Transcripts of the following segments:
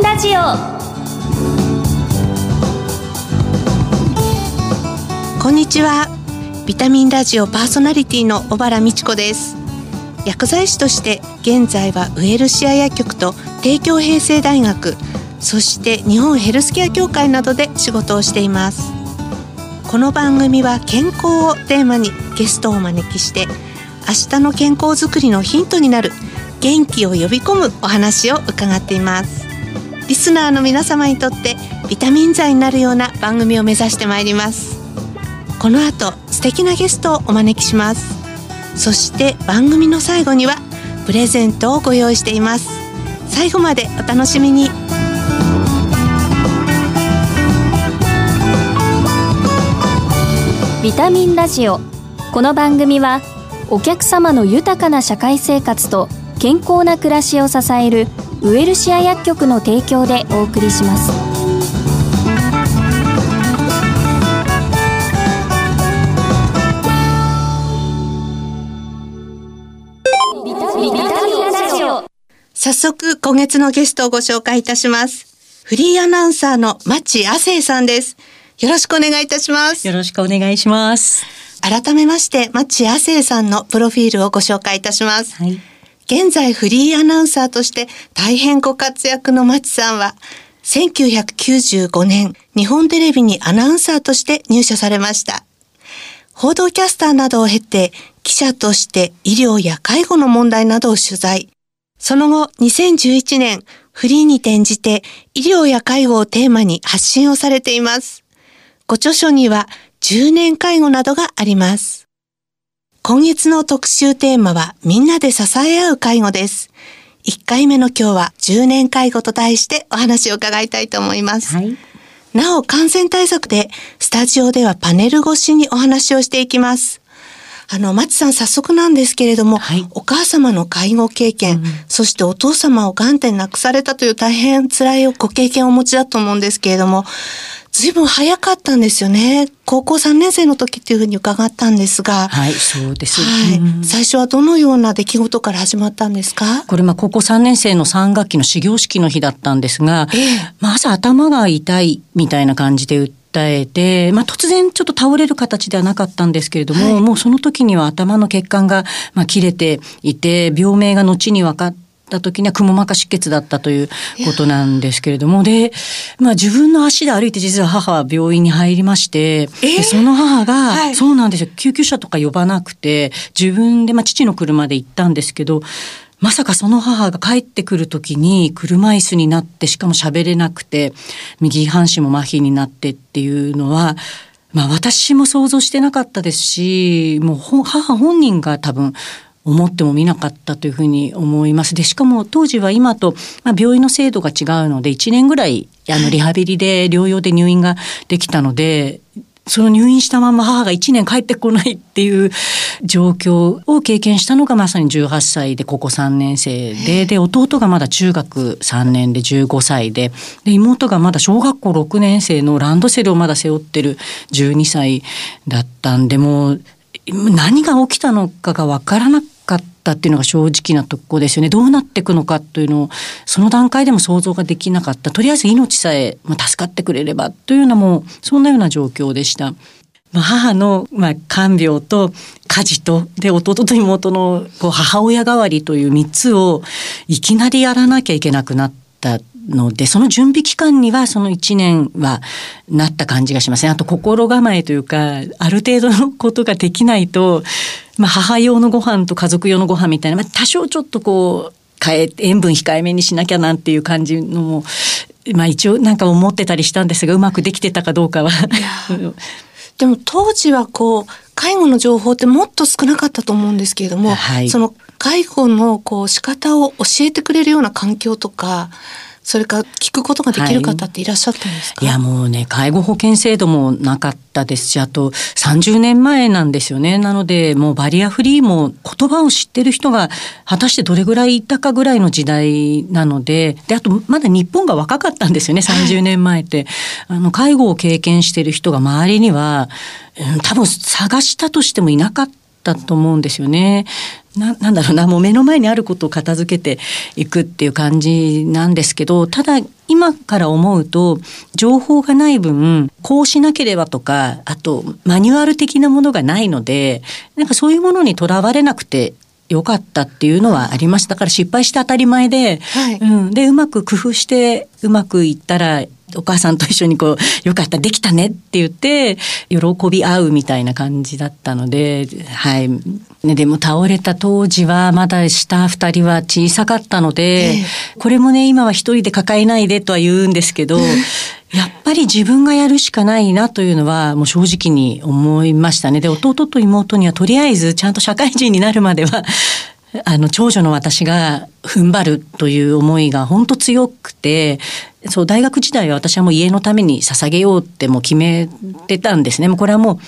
ンラジオ。こんにちは。ビタミンラジオパーソナリティの小原美智子です。薬剤師として現在はウエルシア薬局と帝京平成大学そして日本ヘルスケア協会などで仕事をしています。この番組は健康をテーマにゲストをお招きして明日の健康づくりのヒントになる元気を呼び込むお話を伺っています。リスナーの皆様にとってビタミン剤になるような番組を目指してまいります。この後素敵なゲストをお招きします。そして番組の最後にはプレゼントをご用意しています。最後までお楽しみに。ビタミンラジオ。この番組はお客様の豊かな社会生活と健康な暮らしを支えるウエルシア薬局の提供でお送りします。早速今月のゲストをご紹介いたします。フリーアナウンサーの町亜生さんです。よろしくお願いいたします。よろしくお願いします。改めまして町亜生さんのプロフィールをご紹介いたします、はい現在フリーアナウンサーとして大変ご活躍の町さんは、1995年、日本テレビにアナウンサーとして入社されました。報道キャスターなどを経て、記者として医療や介護の問題などを取材。その後、2011年、フリーに転じて医療や介護をテーマに発信をされています。ご著書には10年介護などがあります。今月の特集テーマはみんなで支え合う介護です。1回目の今日は10年介護と題してお話を伺いたいと思います。はいなお感染対策でスタジオではパネル越しにお話をしていきます。あの、松さん早速なんですけれども、はい。お母様の介護経験、そしてお父様を癌で亡くされたという大変辛いご経験をお持ちだと思うんですけれども、随分早かったんですよね。高校3年生の時っていうふうに伺ったんですが、はいそうです、はい、うん。最初はどのような出来事から始まったんですか？これまあ高校3年生の3学期の始業式の日だったんですが、ええ。まあ朝頭が痛いみたいな感じで訴えて、まあ、突然ちょっと倒れる形ではなかったんですけれども、はい。もうその時には頭の血管がまあ切れていて病名が後に分かった時にはくも膜下出血だったということなんですけれどもで、まあ、自分の足で歩いて実は母は病院に入りまして、えでその母が、はい。そうなんですよ。救急車とか呼ばなくて自分で、まあ、父の車で行ったんですけどまさかその母が帰ってくる時に車椅子になってしかも喋れなくて右半身も麻痺になってっていうのはまあ私も想像してなかったですしもう母本人が多分思ってもみなかったというふうに思います。でしかも当時は今と、まあ、病院の制度が違うので1年ぐらいあのリハビリで療養で入院ができたのでその入院したまま母が1年帰ってこないっていう状況を経験したのがまさに18歳で高校3年生でで弟がまだ中学3年で15歳でで妹がまだ小学校6年生のランドセルをまだ背負ってる12歳だったんでもう何が起きたのかが分からなかったっていうのが正直なとこですよねどうなっていくのかというのをその段階でも想像ができなかったとりあえず命さえまあ助かってくれればというようなもうそんなような状況でした。まあ、母の、まあ、看病と家事とで弟と妹のこう母親代わりという3つをいきなりやらなきゃいけなくなったのでその準備期間にはその1年はなった感じがしますね。あと心構えというかある程度のことができないと、まあ、母用のご飯と家族用のご飯みたいな、まあ、多少ちょっとこう変えて塩分控えめにしなきゃなんていう感じのもまあ一応なんか思ってたりしたんですがうまくできてたかどうかは。でも当時はこう介護の情報ってもっと少なかったと思うんですけれども、はいその介護のこう仕方を教えてくれるような環境とかそれから聞くことができる方っていらっしゃったんですか、い。やもうね介護保険制度もなかったですしあと30年前なんですよね。なのでもうバリアフリーも言葉を知ってる人が果たしてどれぐらいいたかぐらいの時代なので。であとまだ日本が若かったんですよね30年前って、あの介護を経験してる人が周りには、うん多分探したとしてもいなかっただと思うんですよね。ななんだろうなもう目の前にあることを片付けていくっていう感じなんですけどただ今から思うと情報がない分こうしなければとかあとマニュアル的なものがないのでなんかそういうものにとらわれなくてよかったっていうのはありました。だから失敗して当たり前で、はい、うん、でうまく工夫してうまくいったらお母さんと一緒にこう、よかった、できたねって言って、喜び合うみたいな感じだったので、はい。ね、でも倒れた当時はまだ下二人は小さかったので、えー、これもね、今は一人で抱えないでとは言うんですけど、やっぱり自分がやるしかないなというのはもう正直に思いましたね。で、弟と妹にはとりあえずちゃんと社会人になるまではあの長女の私が踏ん張るという思いが本当強くてそう大学時代は私はもう家のために捧げようってもう決めてたんですね。もうこれはもう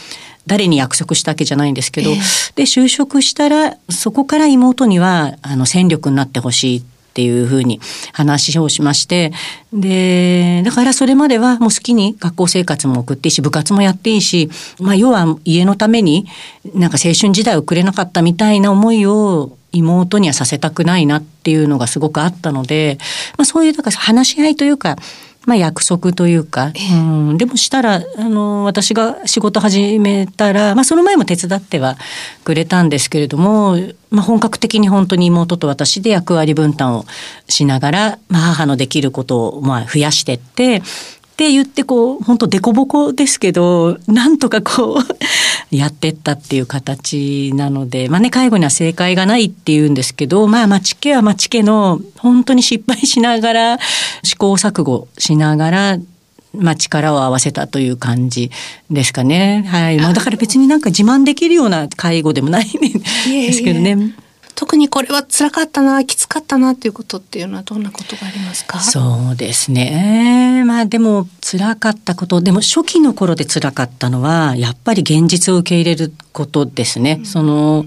誰に約束したわけじゃないんですけど、えー、で就職したらそこから妹にはあの戦力になってほしいっていうふうに話をしましてでだからそれまではもう好きに学校生活も送っていいし部活もやっていいし、まあ、要は家のためになんか青春時代を送れなかったみたいな思いを妹にはさせたくないなっていうのがすごくあったので、まあ、そういうだから話し合いというかまあ、約束というか、うん、でもしたらあの私が仕事始めたら、まあ、その前も手伝ってはくれたんですけれども、まあ、本格的に本当に妹と私で役割分担をしながら、まあ、母のできることをまあ増やしてってって言ってこう本当凸凹ですけどなんとかこうやってったっていう形なのでまあね介護には正解がないっていうんですけどまあ町家は町家の本当に失敗しながら試行錯誤しながらまあ、力を合わせたという感じですかね。はい。まあ、だから別になんか自慢できるような介護でもないんですけどね。特にこれは辛かったなきつかったなっていうことっていうのはどんなことがありますか？そうですね。まあでも辛かったことでも初期の頃で辛かったのはやっぱり現実を受け入れることですね、うん、その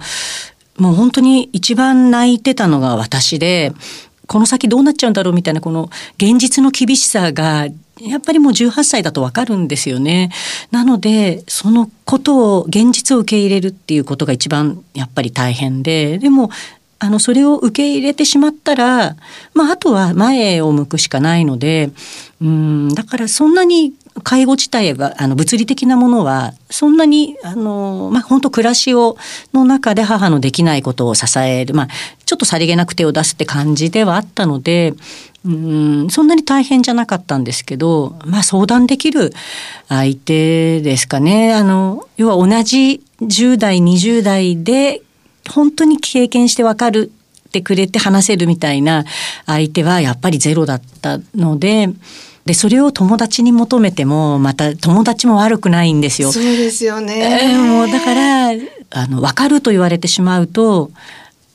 もう本当に一番泣いてたのが私でこの先どうなっちゃうんだろうみたいなこの現実の厳しさがやっぱりもう18歳だとわかるんですよね。なので、そのことを、現実を受け入れるっていうことが一番やっぱり大変で、でも、あの、それを受け入れてしまったら、まあ、あとは前を向くしかないので、うん、だからそんなに介護自体はあの物理的なものはそんなにあの、まあ、本当暮らしをの中で母のできないことを支える、まあ、ちょっとさりげなく手を出すって感じではあったのでうんそんなに大変じゃなかったんですけど、まあ、相談できる相手ですかね。あの要は同じ10代20代で本当に経験してわかるってくれて話せるみたいな相手はやっぱりゼロだったので。で、それを友達に求めても、また友達も悪くないんですよ。そうですよね。えー、もうだから、あの、わかると言われてしまうと、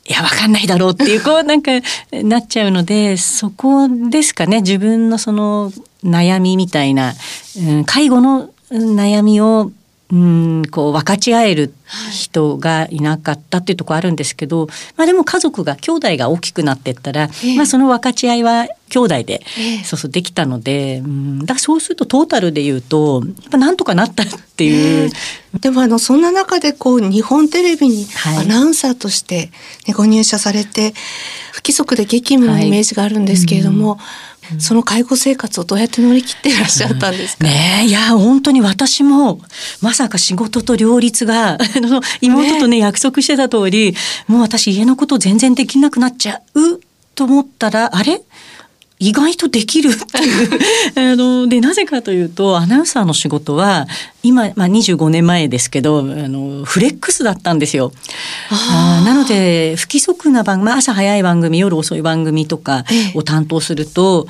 いや、わかんないだろうっていう、こう、なんか、なっちゃうので、そこですかね、自分のその悩みみたいな、うん、介護の悩みをうんこう分かち合える人がいなかったっていうところあるんですけど、まあ、でも家族が兄弟が大きくなってったら、えー、まあ、その分かち合いは兄弟で、えー、そうそうできたので、うん、だからそうするとトータルで言うとやっぱなんとかなったっていう。えー、でもあのそんな中でこう日本テレビにアナウンサーとして、ね、ご入社されて不規則で激務のイメージがあるんですけれども。はいうんその介護生活をどうやって乗り切っていらっしゃったんですか、うん、ねいや本当に私もまさか仕事と両立が 妹とね、ね、約束してた通りもう私家のこと全然できなくなっちゃうと思ったらあれ？意外とできるっていうあのでなぜかというとアナウンサーの仕事は今、まあ、25年前ですけどあのフレックスだったんですよ。あなので不規則な番組、まあ、朝早い番組夜遅い番組とかを担当すると。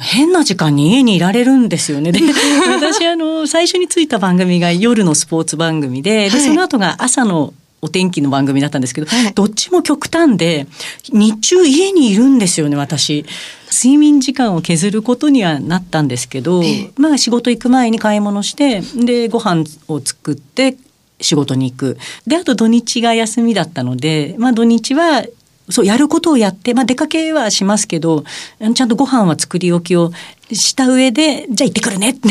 変な時間に家にいられるんですよね。で、私あの最初についた番組が夜のスポーツ番組で、でその後が朝のお天気の番組だったんですけど、はい、どっちも極端で日中家にいるんですよね私。睡眠時間を削ることにはなったんですけど、まあ仕事行く前に買い物してでご飯を作って仕事に行く。であと土日が休みだったので、まあ、土日はそうやることをやって、まあ、出かけはしますけどちゃんとご飯は作り置きをした上で、じゃあ行ってくるねって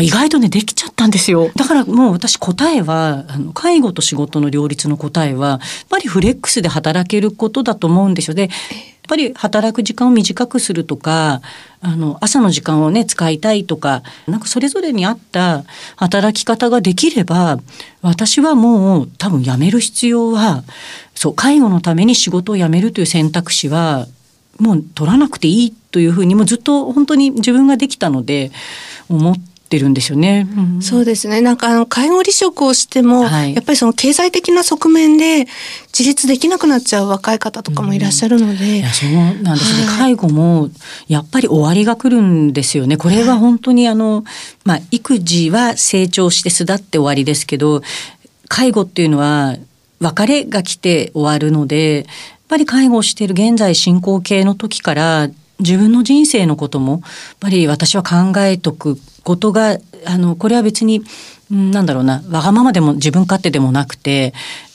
意外とね、できちゃったんですよ。だからもう私答えは、あの介護と仕事の両立の答えは、やっぱりフレックスで働けることだと思うんですよ。で、やっぱり働く時間を短くするとか、あの、朝の時間をね、使いたいとか、なんかそれぞれに合った働き方ができれば、私はもう多分辞める必要は、そう、介護のために仕事を辞めるという選択肢は、もう取らなくていいというふうにもずっと本当に自分ができたので思ってるんですよね。うん、そうですね。なんかあの介護離職をしても、はい、やっぱりその経済的な側面で自立できなくなっちゃう若い方とかもいらっしゃるので。うん、いやそうなんですね、はい、介護もやっぱり終わりが来るんですよね。これは本当にあの、まあ育児は成長して巣立って終わりですけど、介護っていうのは別れが来て終わるので、ぱり介護をしている現在進行形の時から自分の人生のこともやっぱり私は考えとくことがあのこれは別になんだろうなわがままでも自分勝手でもなくて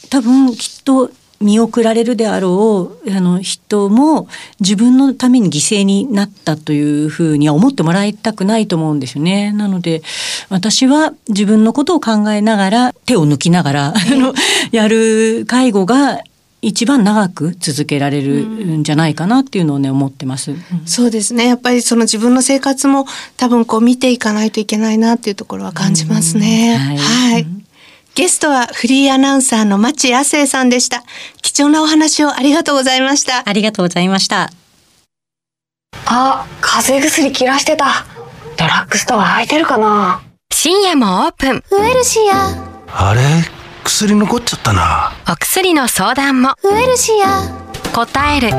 多分きっと見送られるであろうあの人も自分のために犠牲になったというふうには思ってもらいたくないと思うんですよね。なので私は自分のことを考えながら手を抜きながら、あのやる介護が一番長く続けられるんじゃないかなっていうのをね思ってます、そうですね。やっぱりその自分の生活も多分こう見ていかないといけないなっていうところは感じますね、はい、はい、ゲストはフリーアナウンサーの町亜生さんでした。貴重なお話をありがとうございました。ありがとうございました。あ風邪薬切らしてた。ドラッグストア空いてるかな。深夜もオープン。ウエルシア。あれ？薬残っちゃったな。お薬の相談も。ウエルシア。答える支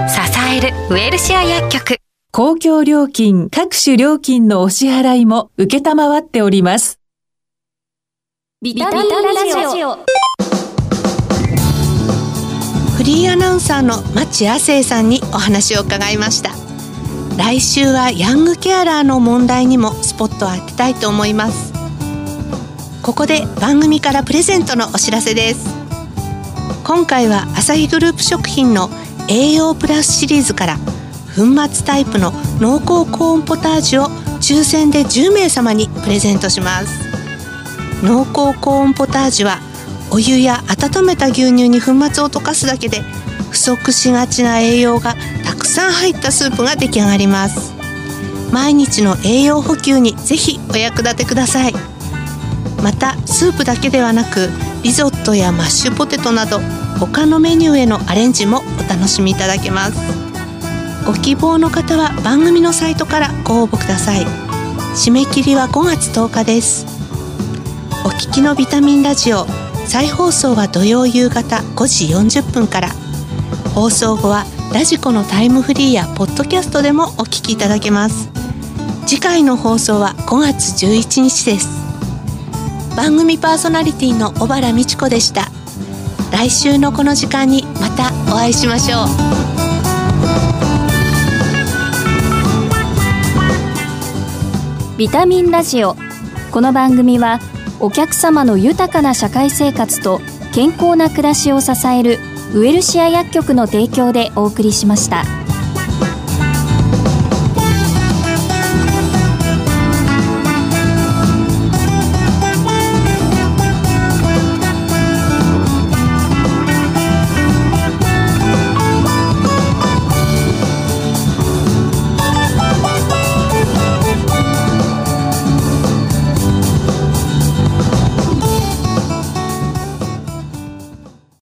えるウエルシア薬局。公共料金各種料金のお支払いも受っております。ビタミンラジオ。フリーアナウンサーの町亜生さんにお話を伺いました。来週はヤングケアラーの問題にもスポットを当てたいと思いますここで番組からプレゼントのお知らせです。今回はアサヒグループ食品の栄養プラスシリーズから粉末タイプの濃厚コーンポタージュを抽選で10名様にプレゼントします。濃厚コーンポタージュはお湯や温めた牛乳に粉末を溶かすだけで不足しがちな栄養がたくさん入ったスープが出来上がります。毎日の栄養補給にぜひお役立てください。またスープだけではなくリゾットやマッシュポテトなど他のメニューへのアレンジもお楽しみいただけます。ご希望の方は番組のサイトからご応募ください。締め切りは5月10日です。お聞きのビタミンラジオ再放送は土曜夕方5時40分から。放送後はラジコのタイムフリーやポッドキャストでもお聞きいただけます。次回の放送は5月11日です。番組パーソナリティの小原美智子でした。来週のこの時間にまたお会いしましょう。ビタミンラジオ。この番組はお客様の豊かな社会生活と健康な暮らしを支えるウエルシア薬局の提供でお送りしました。